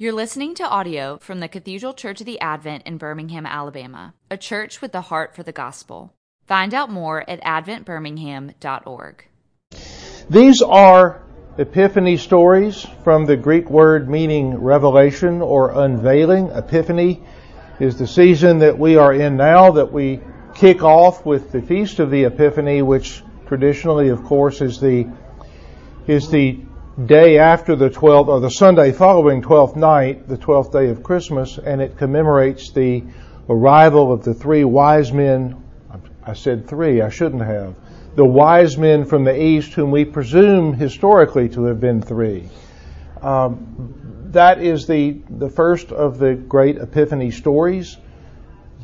You're listening to audio from the Cathedral Church of the Advent in Birmingham, Alabama, a church with the heart for the gospel. Find out more at adventbirmingham.org. These are epiphany stories from the Greek word meaning revelation or unveiling. Epiphany is the season that we are in now that we kick off with the Feast of the Epiphany, which traditionally, of course, is the is the day after the 12th, or the Sunday following 12th night, the 12th day of Christmas, and it commemorates the arrival of the three wise men. I said three, I shouldn't have. The wise men from the east, whom we presume historically to have been three. Um, that is the, the first of the great Epiphany stories.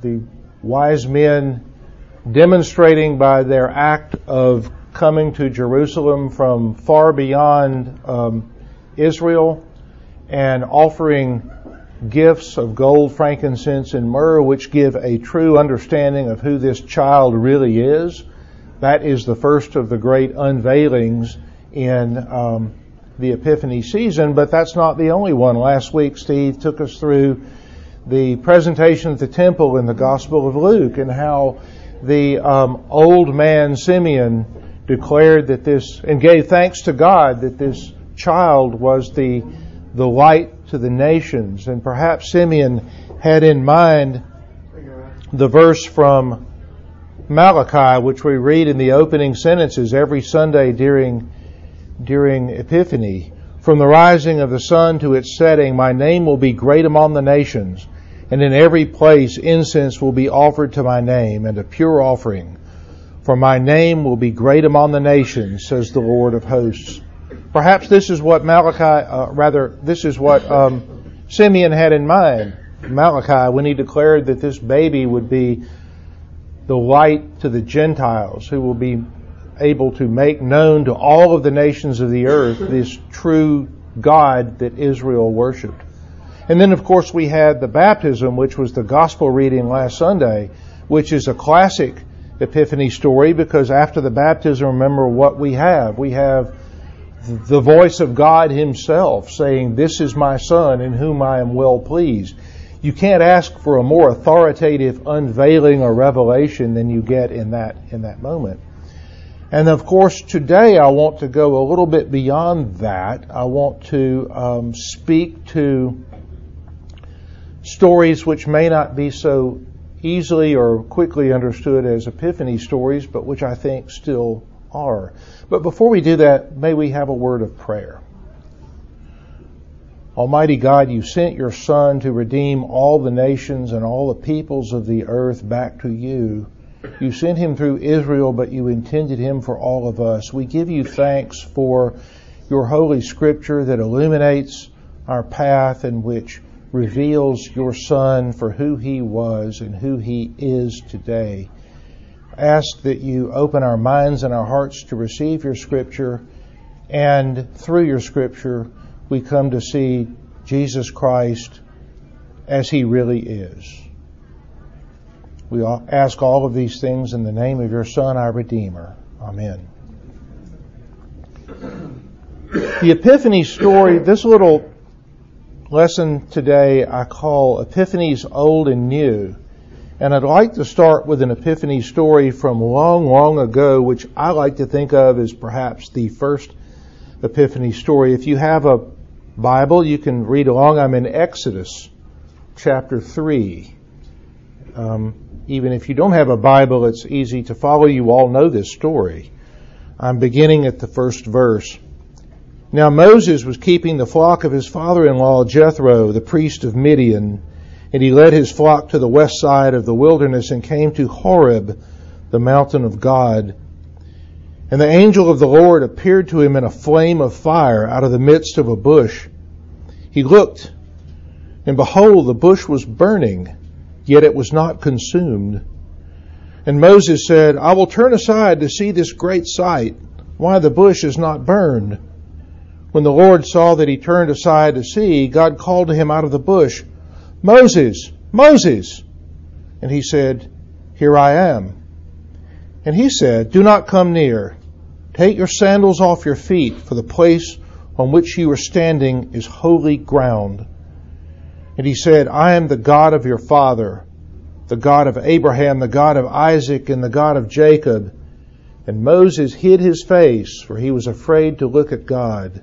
The wise men demonstrating by their act of coming to Jerusalem from far beyond um, Israel and offering gifts of gold, frankincense, and myrrh, which give a true understanding of who this child really is. That is the first of the great unveilings in um, the Epiphany season, but that's not the only one. Last week, Steve took us through the presentation at the temple in the Gospel of Luke and how the um, old man Simeon declared that this, and gave thanks to God that this child was the, the light to the nations. And perhaps Simeon had in mind the verse from Malachi, which we read in the opening sentences every Sunday during, during Epiphany. From the rising of the sun to its setting, my name will be great among the nations, and in every place incense will be offered to my name, and a pure offering. For my name will be great among the nations, says the Lord of hosts. Perhaps this is what Malachi, uh, rather, this is what um, Simeon had in mind. Malachi, when he declared that this baby would be the light to the Gentiles, who will be able to make known to all of the nations of the earth this true God that Israel worshiped. And then, of course, we had the baptism, which was the gospel reading last Sunday, which is a classic Epiphany story because after the baptism, remember what we have. We have the voice of God Himself saying, This is my Son in whom I am well pleased. You can't ask for a more authoritative unveiling or revelation than you get in that, in that moment. And of course, today I want to go a little bit beyond that. I want to um, speak to stories which may not be so easily or quickly understood as epiphany stories, but which I think still are. But before we do that, may we have a word of prayer. Almighty God, you sent your Son to redeem all the nations and all the peoples of the earth back to you. You sent him through Israel, but you intended him for all of us. We give you thanks for your holy scripture that illuminates our path in which reveals your Son for who He was and who He is today. Ask that you open our minds and our hearts to receive your Scripture, and through your Scripture, we come to see Jesus Christ as He really is. We ask all of these things in the name of your Son, our Redeemer. Amen. The Epiphany story, this little lesson today I call Epiphanies Old and New. And I'd like to start with an Epiphany story from long, long ago, which I like to think of as perhaps the first Epiphany story. If you have a Bible, you can read along. I'm in Exodus chapter 3. Um, even if you don't have a Bible, it's easy to follow. You all know this story. I'm beginning at the first verse. Now Moses was keeping the flock of his father-in-law Jethro, the priest of Midian, and he led his flock to the west side of the wilderness and came to Horeb, the mountain of God. And the angel of the Lord appeared to him in a flame of fire out of the midst of a bush. He looked, and behold, the bush was burning, yet it was not consumed. And Moses said, I will turn aside to see this great sight, why the bush is not burned. When the Lord saw that he turned aside to see, God called to him out of the bush, Moses, Moses! And he said, Here I am. And he said, Do not come near. Take your sandals off your feet, for the place on which you are standing is holy ground. And he said, I am the God of your father, the God of Abraham, the God of Isaac, and the God of Jacob. And Moses hid his face, for he was afraid to look at God.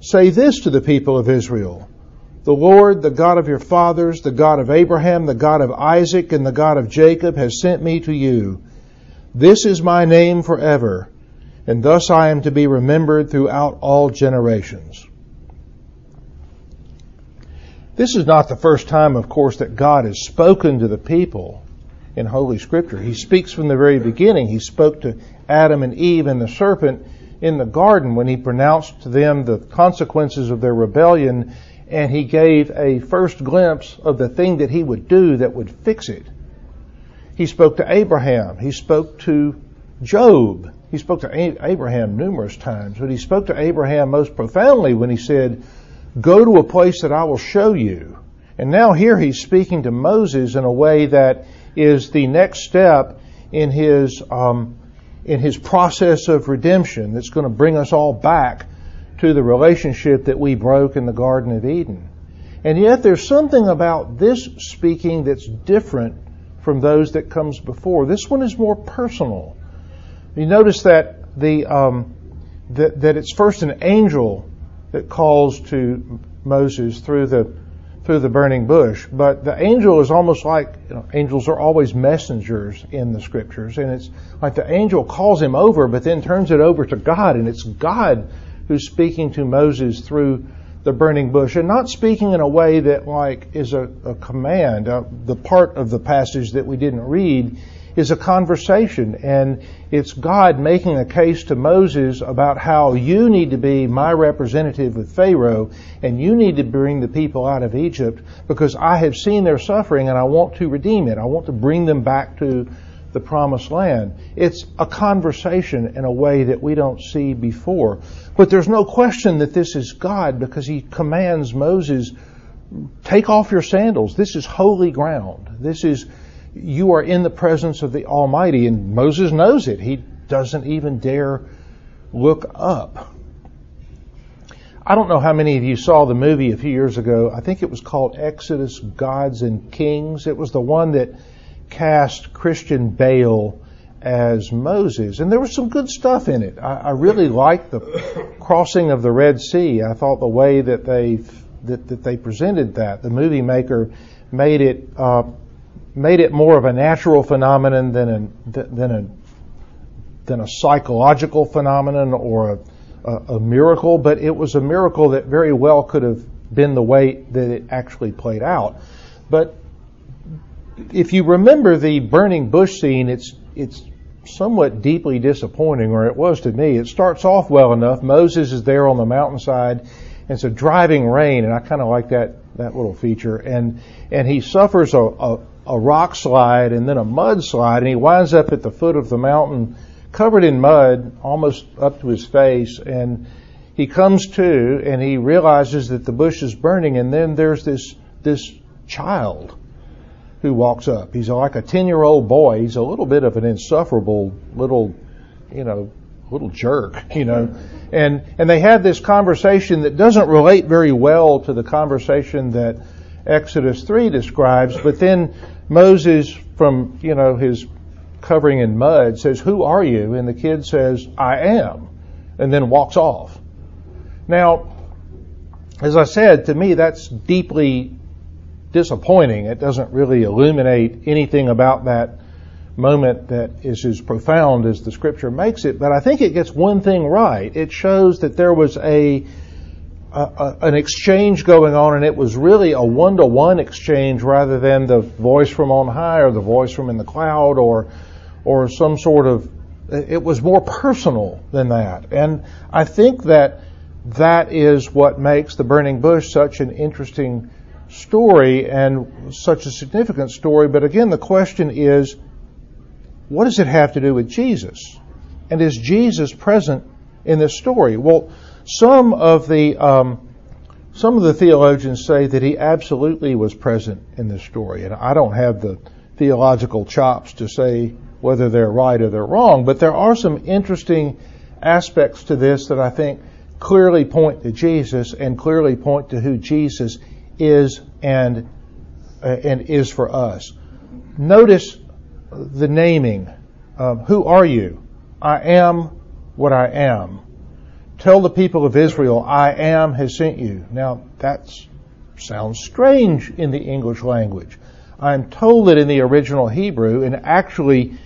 Say this to the people of Israel The Lord, the God of your fathers, the God of Abraham, the God of Isaac, and the God of Jacob, has sent me to you. This is my name forever, and thus I am to be remembered throughout all generations. This is not the first time, of course, that God has spoken to the people in Holy Scripture. He speaks from the very beginning. He spoke to Adam and Eve and the serpent in the garden when he pronounced to them the consequences of their rebellion and he gave a first glimpse of the thing that he would do that would fix it. He spoke to Abraham. He spoke to Job. He spoke to Abraham numerous times, but he spoke to Abraham most profoundly when he said, Go to a place that I will show you. And now here he's speaking to Moses in a way that is the next step in his um, in his process of redemption that's going to bring us all back to the relationship that we broke in the Garden of Eden. And yet there's something about this speaking that's different from those that comes before. This one is more personal. You notice that the um, that, that it's first an angel that calls to Moses through the through the burning bush. But the angel is almost like you know, angels are always messengers in the scriptures, and it's like the angel calls him over, but then turns it over to God, and it's God who's speaking to Moses through the burning bush, and not speaking in a way that like is a, a command. Uh, the part of the passage that we didn't read is a conversation, and it's God making a case to Moses about how you need to be my representative with Pharaoh, and you need to bring the people out of Egypt because I have seen their suffering and I want to redeem it. I want to bring them back to the promised land. It's a conversation in a way that we don't see before. But there's no question that this is God because he commands Moses, take off your sandals. This is holy ground. This is you are in the presence of the Almighty, and Moses knows it. He doesn't even dare look up. I don't know how many of you saw the movie a few years ago. I think it was called Exodus Gods and Kings. It was the one that cast Christian Bale as Moses, and there was some good stuff in it. I, I really liked the crossing of the Red Sea. I thought the way that they that, that they presented that, the movie maker made it uh, made it more of a natural phenomenon than a, than a, than a psychological phenomenon or a, a, a miracle, but it was a miracle that very well could have been the way that it actually played out. But if you remember the burning bush scene, it's it's somewhat deeply disappointing, or it was to me. It starts off well enough. Moses is there on the mountainside, and it's a driving rain, and I kind of like that that little feature. And and he suffers a, a a rock slide and then a mud slide, and he winds up at the foot of the mountain covered in mud almost up to his face. And he comes to and he realizes that the bush is burning, and then there's this, this child who walks up. He's like a 10 year old boy. He's a little bit of an insufferable little, you know, little jerk, you know. And, and they have this conversation that doesn't relate very well to the conversation that Exodus 3 describes, but then Moses, from, you know, his covering in mud, says, Who are you? And the kid says, I am, and then walks off. Now, as I said, to me, that's deeply disappointing. It doesn't really illuminate anything about that moment that is as profound as the scripture makes it, but I think it gets one thing right. It shows that there was a an exchange going on, and it was really a one to one exchange rather than the voice from on high or the voice from in the cloud or or some sort of. It was more personal than that, and I think that that is what makes the burning bush such an interesting story and such a significant story. But again, the question is, what does it have to do with Jesus? And is Jesus present in this story? Well, some of the um, some of the theologians say that he absolutely was present in this story, and I don't have the theological chops to say whether they're right or they're wrong, but there are some interesting aspects to this that I think clearly point to Jesus and clearly point to who Jesus is and uh, and is for us. Notice the naming. Um, who are you? I am what I am. Tell the people of Israel, I am has sent you. Now that sounds strange in the English language. I'm told that in the original Hebrew, and actually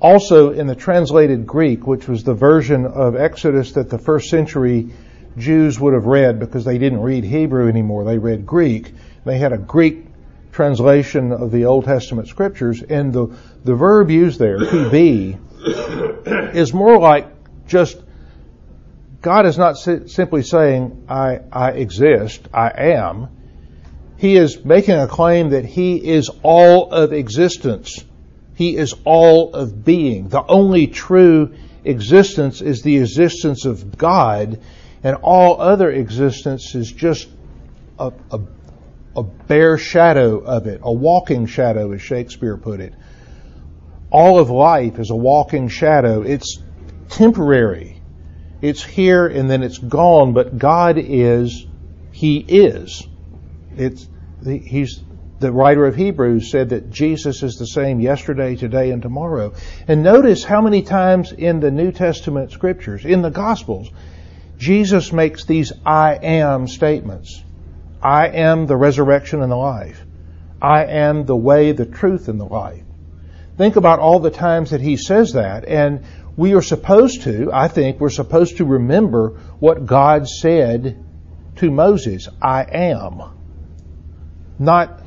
also in the translated Greek, which was the version of Exodus that the first century Jews would have read because they didn't read Hebrew anymore, they read Greek. They had a Greek translation of the Old Testament scriptures, and the, the verb used there, to be, is more like just God is not si- simply saying, I, I exist, I am. He is making a claim that He is all of existence. He is all of being. The only true existence is the existence of God, and all other existence is just a, a, a bare shadow of it, a walking shadow, as Shakespeare put it. All of life is a walking shadow. It's temporary. It's here and then it's gone, but God is, He is. It's, He's, the writer of Hebrews said that Jesus is the same yesterday, today, and tomorrow. And notice how many times in the New Testament scriptures, in the Gospels, Jesus makes these I am statements. I am the resurrection and the life. I am the way, the truth, and the life. Think about all the times that he says that, and we are supposed to, I think, we're supposed to remember what God said to Moses I am. Not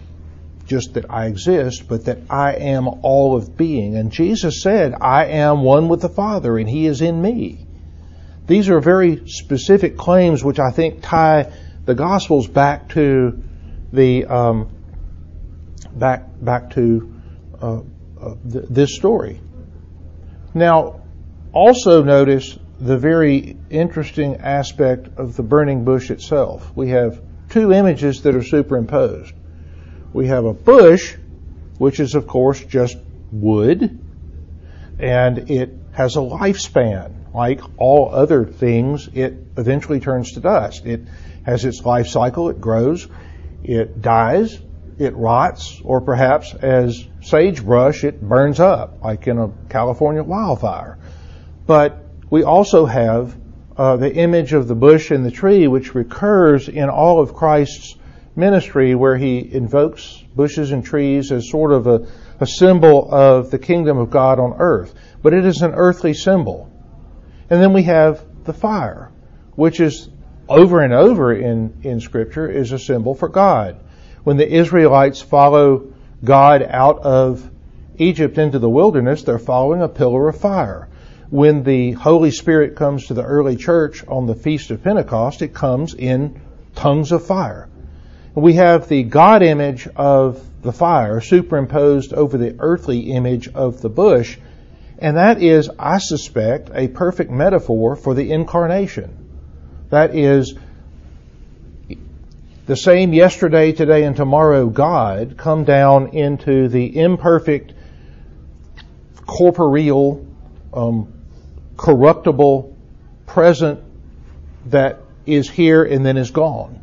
just that I exist, but that I am all of being. And Jesus said, I am one with the Father, and He is in me. These are very specific claims which I think tie the Gospels back to the um, back back to uh, uh, th- this story. Now, also notice the very interesting aspect of the burning bush itself. We have two images that are superimposed. We have a bush, which is of course just wood, and it has a lifespan. Like all other things, it eventually turns to dust. It has its life cycle, it grows, it dies, it rots, or perhaps as sagebrush, it burns up, like in a California wildfire. But we also have uh, the image of the bush and the tree, which recurs in all of Christ's ministry, where he invokes bushes and trees as sort of a, a symbol of the kingdom of God on earth. But it is an earthly symbol. And then we have the fire, which is over and over in, in Scripture is a symbol for God. When the Israelites follow God out of Egypt into the wilderness, they're following a pillar of fire. When the Holy Spirit comes to the early church on the Feast of Pentecost, it comes in tongues of fire. We have the God image of the fire superimposed over the earthly image of the bush, and that is, I suspect, a perfect metaphor for the incarnation. That is, the same yesterday, today, and tomorrow God come down into the imperfect, corporeal, um, corruptible present that is here and then is gone.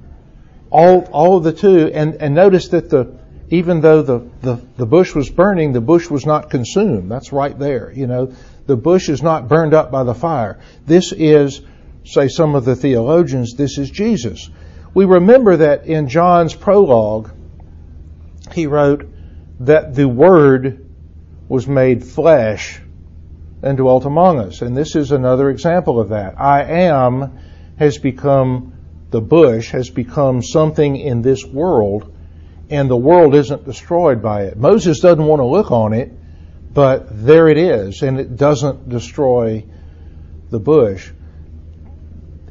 All, all of the two, and, and notice that the, even though the, the, the bush was burning, the bush was not consumed. That's right there. You know, the bush is not burned up by the fire. This is, say some of the theologians, this is Jesus we remember that in John's prologue, he wrote that the Word was made flesh and dwelt among us. And this is another example of that. I am has become, the bush has become something in this world, and the world isn't destroyed by it. Moses doesn't want to look on it, but there it is, and it doesn't destroy the bush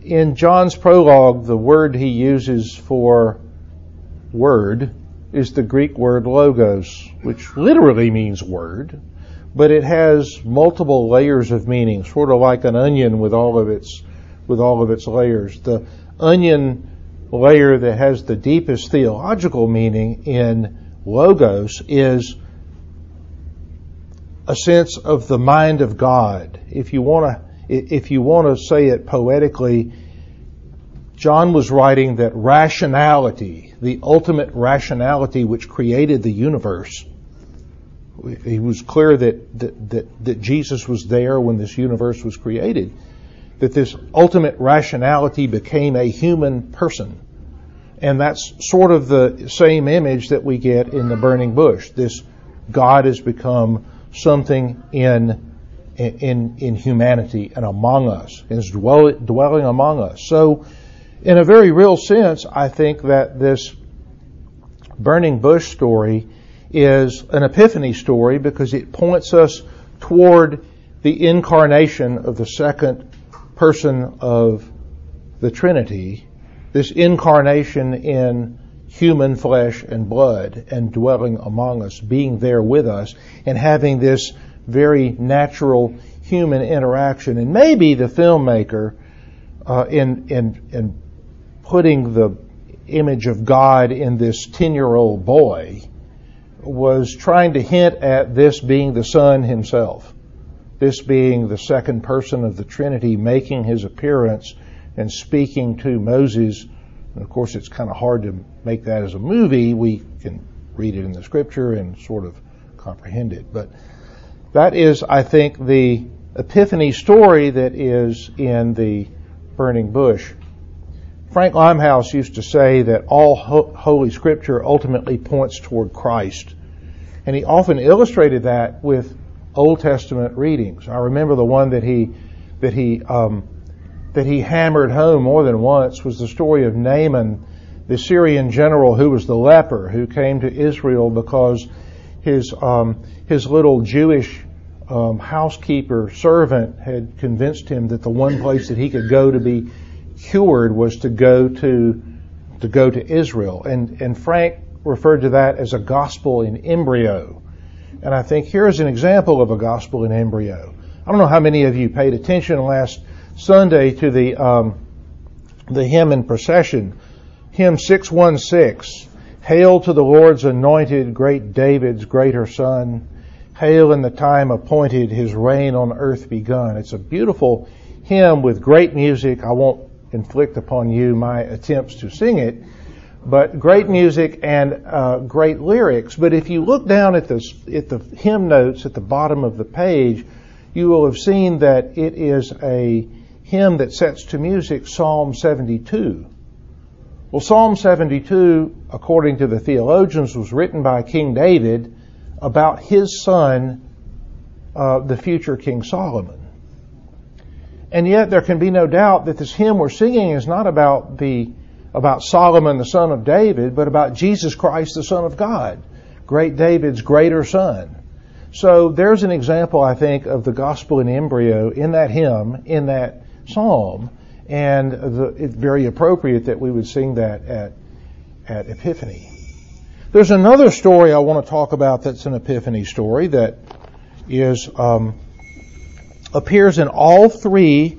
in John's prologue, the word he uses for word is the Greek word logos, which literally means word, but it has multiple layers of meaning, sort of like an onion with all of its with all of its layers. The onion layer that has the deepest theological meaning in logos is a sense of the mind of God. If you want to if you want to say it poetically, John was writing that rationality, the ultimate rationality which created the universe, he was clear that, that, that, that, Jesus was there when this universe was created, that this ultimate rationality became a human person. And that's sort of the same image that we get in the burning bush. This God has become something in in in humanity and among us, is dwelling among us. So in a very real sense, I think that this burning bush story is an epiphany story because it points us toward the incarnation of the second person of the Trinity, this incarnation in human flesh and blood and dwelling among us, being there with us, and having this very natural human interaction. And maybe the filmmaker, uh, in, in, in putting the image of God in this 10 year old boy was trying to hint at this being the Son himself, this being the second person of the Trinity making his appearance and speaking to Moses. And of course, it's kind of hard to make that as a movie. We can read it in the scripture and sort of comprehend it. But that is, I think, the epiphany story that is in the burning bush. Frank Limehouse used to say that all Holy Scripture ultimately points toward Christ. And he often illustrated that with Old Testament readings. I remember the one that he, that he, um, that he hammered home more than once was the story of Naaman, the Syrian general who was the leper who came to Israel because his, um, his little Jewish um, housekeeper servant had convinced him that the one place that he could go to be cured was to go to to go to Israel. And and Frank referred to that as a gospel in embryo. And I think here's an example of a gospel in embryo. I don't know how many of you paid attention last Sunday to the um, the hymn in procession, hymn 616. Hail to the Lord's anointed, great David's greater son. Hail in the time appointed, his reign on earth begun. It's a beautiful hymn with great music. I won't inflict upon you my attempts to sing it, but great music and uh, great lyrics. But if you look down at the at the hymn notes at the bottom of the page, you will have seen that it is a hymn that sets to music Psalm 72. Well, Psalm 72, according to the theologians, was written by King David about his son, uh, the future King Solomon. And yet there can be no doubt that this hymn we're singing is not about the about Solomon the son of David, but about Jesus Christ the son of God, great David's greater son. So there's an example, I think, of the gospel in embryo in that hymn, in that psalm, and the, it's very appropriate that we would sing that at at Epiphany. There's another story I want to talk about that's an Epiphany story that is um, appears in all three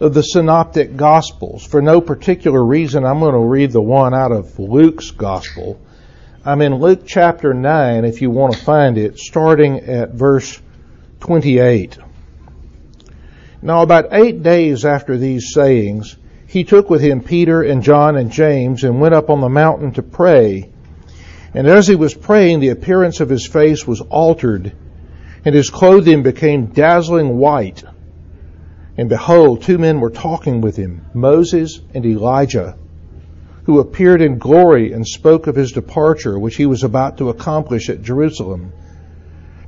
of the synoptic gospels. For no particular reason, I'm going to read the one out of Luke's gospel. I'm in Luke chapter 9, if you want to find it, starting at verse 28. Now, about eight days after these sayings, he took with him Peter and John and James and went up on the mountain to pray. And as he was praying, the appearance of his face was altered and his clothing became dazzling white. And behold, two men were talking with him, Moses and Elijah, who appeared in glory and spoke of his departure, which he was about to accomplish at Jerusalem.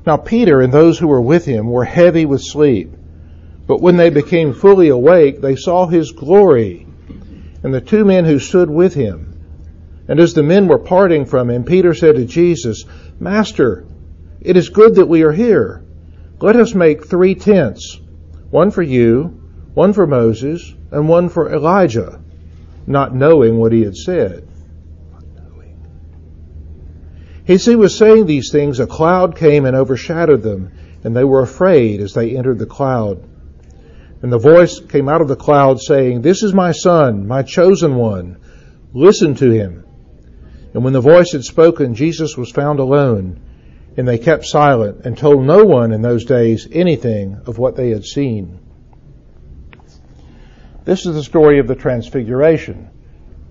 Now Peter and those who were with him were heavy with sleep. But when they became fully awake, they saw his glory and the two men who stood with him. And as the men were parting from him, Peter said to Jesus, Master, it is good that we are here. Let us make three tents one for you, one for Moses, and one for Elijah, not knowing what he had said. As he was saying these things, a cloud came and overshadowed them, and they were afraid as they entered the cloud. And the voice came out of the cloud saying, This is my son, my chosen one. Listen to him. And when the voice had spoken, Jesus was found alone, and they kept silent and told no one in those days anything of what they had seen. This is the story of the Transfiguration.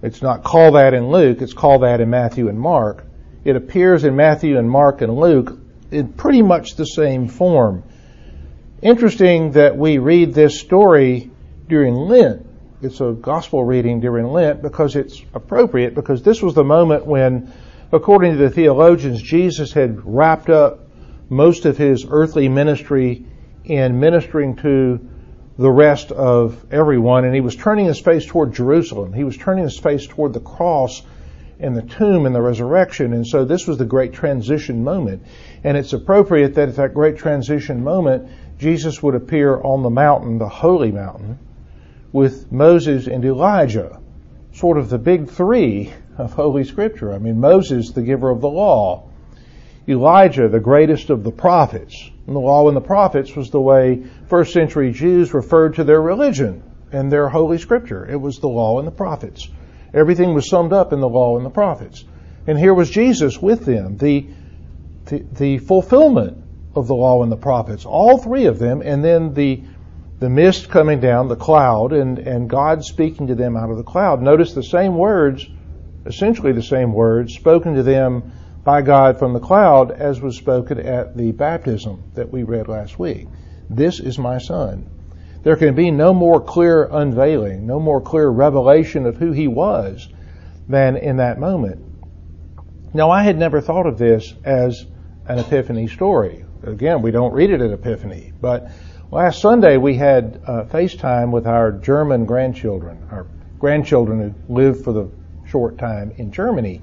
It's not called that in Luke, it's called that in Matthew and Mark. It appears in Matthew and Mark and Luke in pretty much the same form. Interesting that we read this story during Lent. It's a gospel reading during Lent because it's appropriate because this was the moment when, according to the theologians, Jesus had wrapped up most of his earthly ministry in ministering to the rest of everyone, and he was turning his face toward Jerusalem. He was turning his face toward the cross and the tomb and the resurrection, and so this was the great transition moment. And it's appropriate that at that great transition moment, Jesus would appear on the mountain, the holy mountain, with Moses and Elijah, sort of the big three of Holy Scripture. I mean, Moses, the giver of the law, Elijah, the greatest of the prophets. And the law and the prophets was the way first century Jews referred to their religion and their holy scripture. It was the law and the prophets. Everything was summed up in the law and the prophets. And here was Jesus with them, the, the, the fulfillment of the law and the prophets, all three of them, and then the, the mist coming down, the cloud, and, and God speaking to them out of the cloud. Notice the same words, essentially the same words, spoken to them by God from the cloud as was spoken at the baptism that we read last week. This is my son. There can be no more clear unveiling, no more clear revelation of who he was than in that moment. Now, I had never thought of this as an Epiphany story. Again, we don't read it at Epiphany, but last Sunday we had uh, FaceTime with our German grandchildren, our grandchildren who lived for the short time in Germany.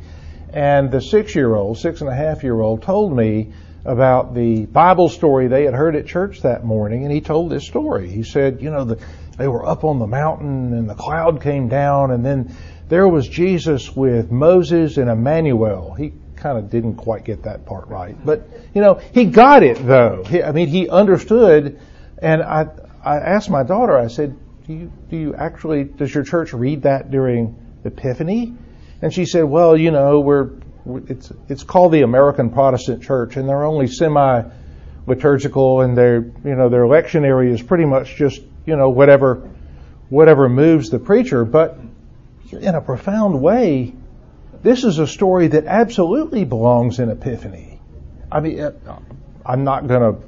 And the six year old, six and a half year old, told me about the Bible story they had heard at church that morning, and he told this story. He said, you know, the, they were up on the mountain, and the cloud came down, and then there was Jesus with Moses and Emmanuel. He kind of didn't quite get that part right, but you know, he got it though. He, I mean, he understood, and I I asked my daughter. I said, do you do you actually does your church read that during Epiphany? And she said, well, you know, we're, it's, it's called the American Protestant Church and they're only semi liturgical and their, you know, their lectionary is pretty much just, you know, whatever, whatever moves the preacher. But in a profound way, this is a story that absolutely belongs in Epiphany. I mean, I'm not gonna,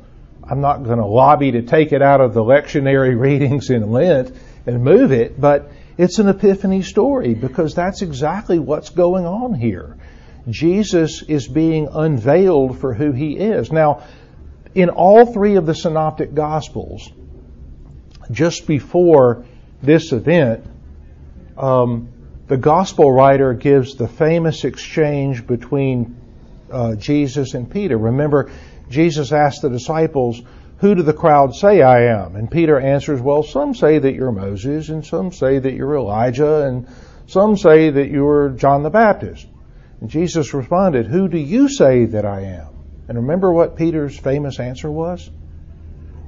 I'm not gonna lobby to take it out of the lectionary readings in Lent and move it, but it's an epiphany story because that's exactly what's going on here. Jesus is being unveiled for who he is. Now, in all three of the synoptic gospels, just before this event, um, the gospel writer gives the famous exchange between uh, Jesus and Peter. Remember, Jesus asked the disciples, who do the crowd say I am? And Peter answers, Well, some say that you're Moses, and some say that you're Elijah, and some say that you're John the Baptist. And Jesus responded, Who do you say that I am? And remember what Peter's famous answer was?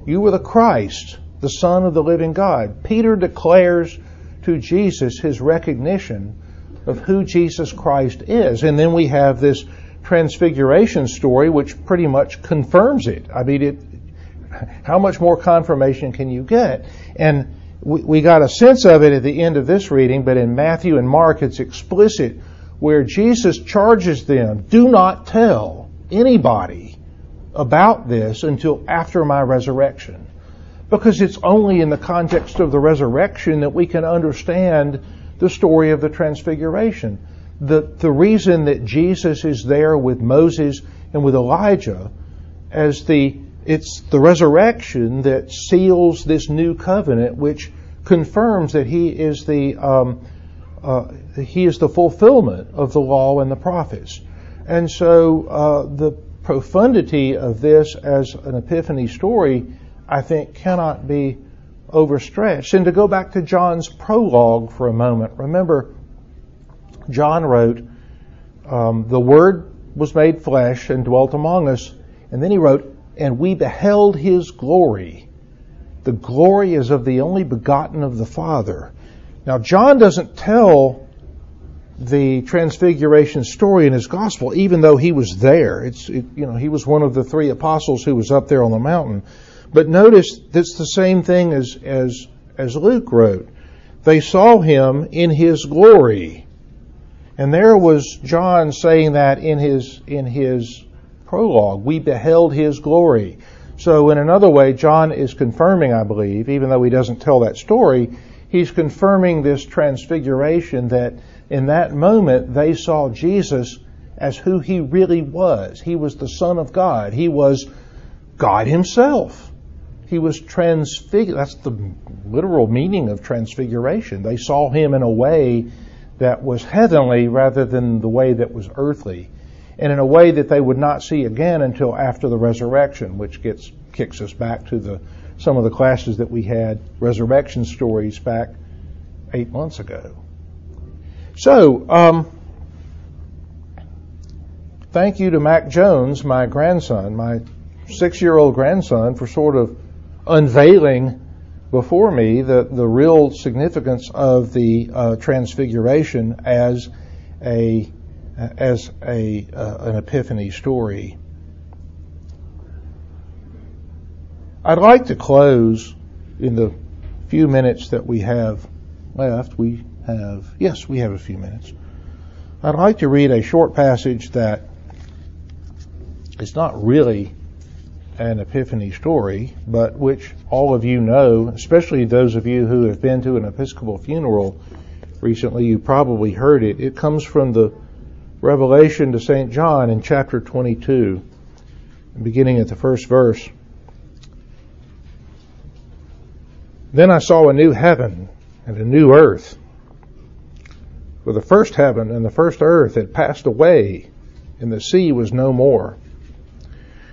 You were the Christ, the Son of the living God. Peter declares to Jesus his recognition of who Jesus Christ is. And then we have this transfiguration story which pretty much confirms it. I mean, it, how much more confirmation can you get? And we, we got a sense of it at the end of this reading, but in Matthew and Mark it's explicit where Jesus charges them, do not tell anybody about this until after my resurrection. Because it's only in the context of the resurrection that we can understand the story of the transfiguration. The, the reason that Jesus is there with Moses and with Elijah as the it's the resurrection that seals this new covenant, which confirms that he is the um, uh, he is the fulfillment of the law and the prophets. And so uh, the profundity of this as an epiphany story, I think, cannot be overstretched. And to go back to John's prologue for a moment, remember, John wrote, um, "The Word was made flesh and dwelt among us. And then he wrote, and we beheld his glory. The glory is of the only begotten of the Father. Now, John doesn't tell the transfiguration story in his gospel, even though he was there. It's, it, you know, he was one of the three apostles who was up there on the mountain. But notice that's the same thing as, as, as Luke wrote. They saw him in his glory. And there was John saying that in his, in his prologue. We beheld his glory. So in another way, John is confirming, I believe, even though he doesn't tell that story, he's confirming this transfiguration that in that moment they saw Jesus as who he really was. He was the Son of God. He was God himself. He was transfigured. That's the literal meaning of transfiguration. They saw him in a way that was heavenly rather than the way that was earthly and in a way that they would not see again until after the resurrection, which gets kicks us back to the some of the classes that we had resurrection stories back eight months ago. So, um, thank you to Mac Jones, my grandson, my six-year-old grandson, for sort of unveiling before me the, the real significance of the uh, transfiguration as a as a uh, an epiphany story. I'd like to close in the few minutes that we have left. We have yes, we have a few minutes. I'd like to read a short passage that is not really an epiphany story, but which all of you know, especially those of you who have been to an Episcopal funeral recently, you probably heard it. It comes from the Revelation to St. John in chapter 22, beginning at the first verse. Then I saw a new heaven and a new earth. For the first heaven and the first earth had passed away, and the sea was no more.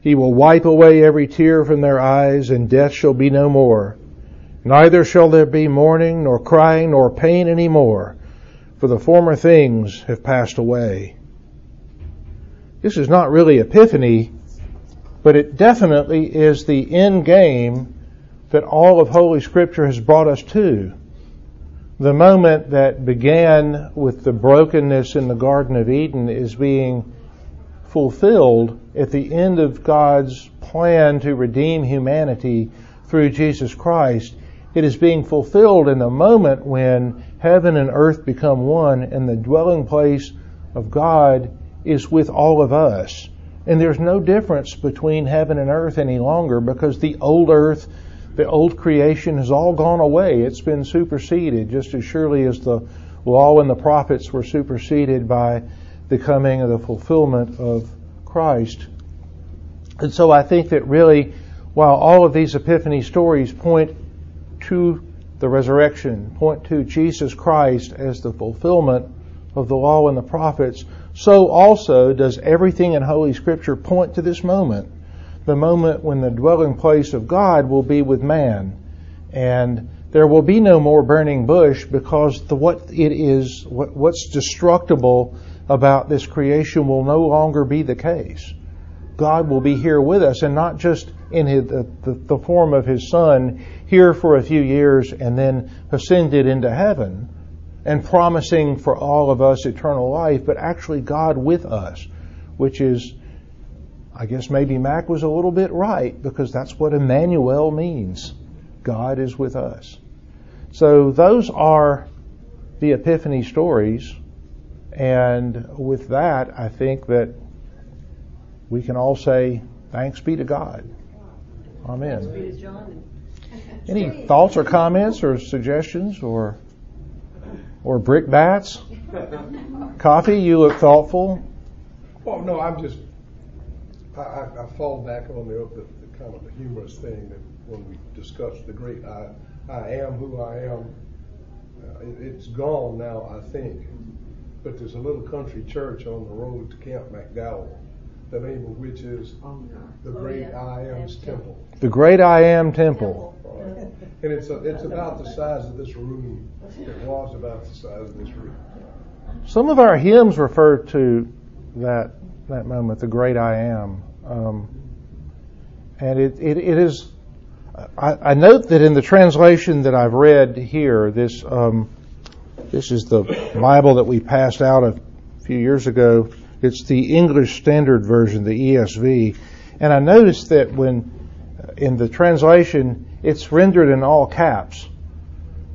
He will wipe away every tear from their eyes and death shall be no more. Neither shall there be mourning nor crying nor pain any more, for the former things have passed away. This is not really epiphany, but it definitely is the end game that all of Holy Scripture has brought us to. The moment that began with the brokenness in the Garden of Eden is being fulfilled at the end of God's plan to redeem humanity through Jesus Christ. It is being fulfilled in the moment when heaven and earth become one and the dwelling place of God is with all of us. And there's no difference between heaven and earth any longer because the old earth, the old creation has all gone away. It's been superseded just as surely as the law and the prophets were superseded by the coming of the fulfillment of Christ. And so I think that really, while all of these epiphany stories point to the resurrection, point to Jesus Christ as the fulfillment of the law and the prophets, so also does everything in Holy Scripture point to this moment, the moment when the dwelling place of God will be with man. And there will be no more burning bush because the, what it is, what, what's destructible about this creation will no longer be the case. God will be here with us and not just in his, the, the, the form of his son here for a few years and then ascended into heaven and promising for all of us eternal life, but actually God with us, which is, I guess maybe Mac was a little bit right because that's what Emmanuel means. God is with us. So those are the Epiphany stories. And with that, I think that we can all say, thanks be to God. Amen. Any thoughts or comments or suggestions or? or brickbats? Coffee, you look thoughtful. Well, no, I'm just, I, I, I fall back on the, the, kind of a humorous thing that when we discuss the great I, I am who I am, uh, it, it's gone now, I think. But there's a little country church on the road to Camp McDowell, the name of which is the Great I Am's Temple. The Great I Am Temple. Right. And it's, a, it's about the size of this room. It was about the size of this room. Some of our hymns refer to that that moment, the Great I Am, um, and it, it, it is. I, I, note that in the translation that I've read here, this um, this is the Bible that we passed out a few years ago. It's the English Standard Version, the ESV, and I noticed that when in the translation it's rendered in all caps.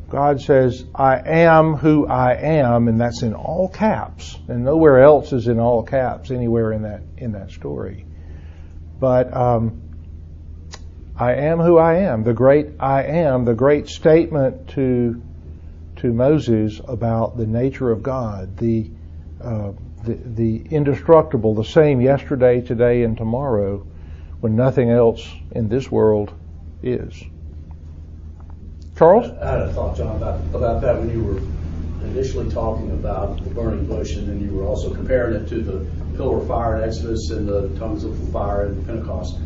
God says, I am who I am, and that's in all caps. And nowhere else is in all caps anywhere in that, in that story. But, um, I am who I am, the great I am, the great statement to, to Moses about the nature of God, the, uh, the, the indestructible, the same yesterday, today, and tomorrow, when nothing else in this world is. Charles? I had a thought, John, about, about that when you were initially talking about the burning bush, and then you were also comparing it to the pillar of fire in Exodus and the tongues of fire in Pentecost.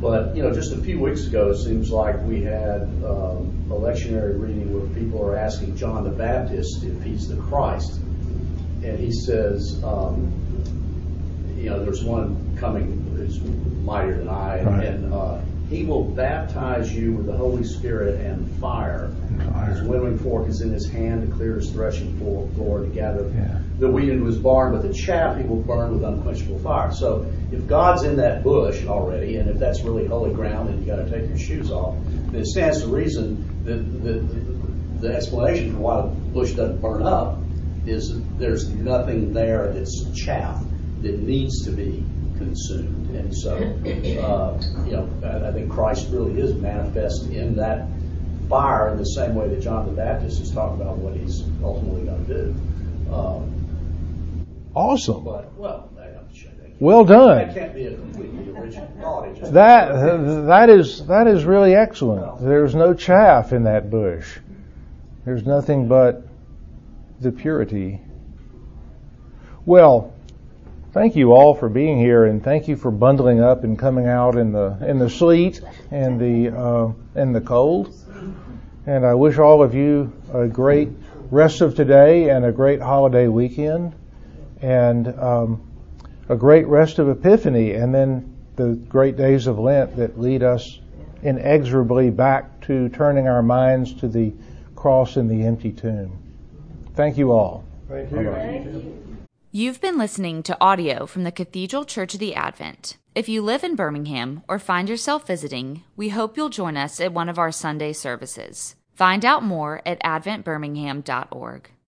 But, you know, just a few weeks ago, it seems like we had um, a lectionary reading where people are asking John the Baptist if he's the Christ. And he says, um, you know, there's one coming who's mightier than I, Right. and uh, he will baptize you with the Holy Spirit and fire. fire. His winnowing fork is in his hand to clear his threshing floor floor to gather Yeah. The into his barn, but the chaff he will burn with unquenchable fire. So if God's in that bush already, and if that's really holy ground, and you got to take your shoes off, then it stands to reason that the, the explanation for why the bush doesn't burn up is there's nothing there that's chaff that needs to be consumed. And so, uh, you know, I, I think Christ really is manifest in that fire in the same way that John the Baptist is talking about what he's ultimately going to do. Um, Awesome. but, well, to show that. Done. can't be a completely original thought. That that is that is really excellent. There's no chaff in that bush. There's nothing but the purity. Well, thank you all for being here, and thank you for bundling up and coming out in the in the sleet and the uh, and the cold. And I wish all of you a great rest of today and a great holiday weekend, and um, a great rest of Epiphany, and then the great days of Lent that lead us inexorably back to turning our minds to the cross and the empty tomb. Thank you all. Thank you. Bye-bye. You've been listening to audio from the Cathedral Church of the Advent. If you live in Birmingham or find yourself visiting, we hope you'll join us at one of our Sunday services. Find out more at adventbirmingham.org.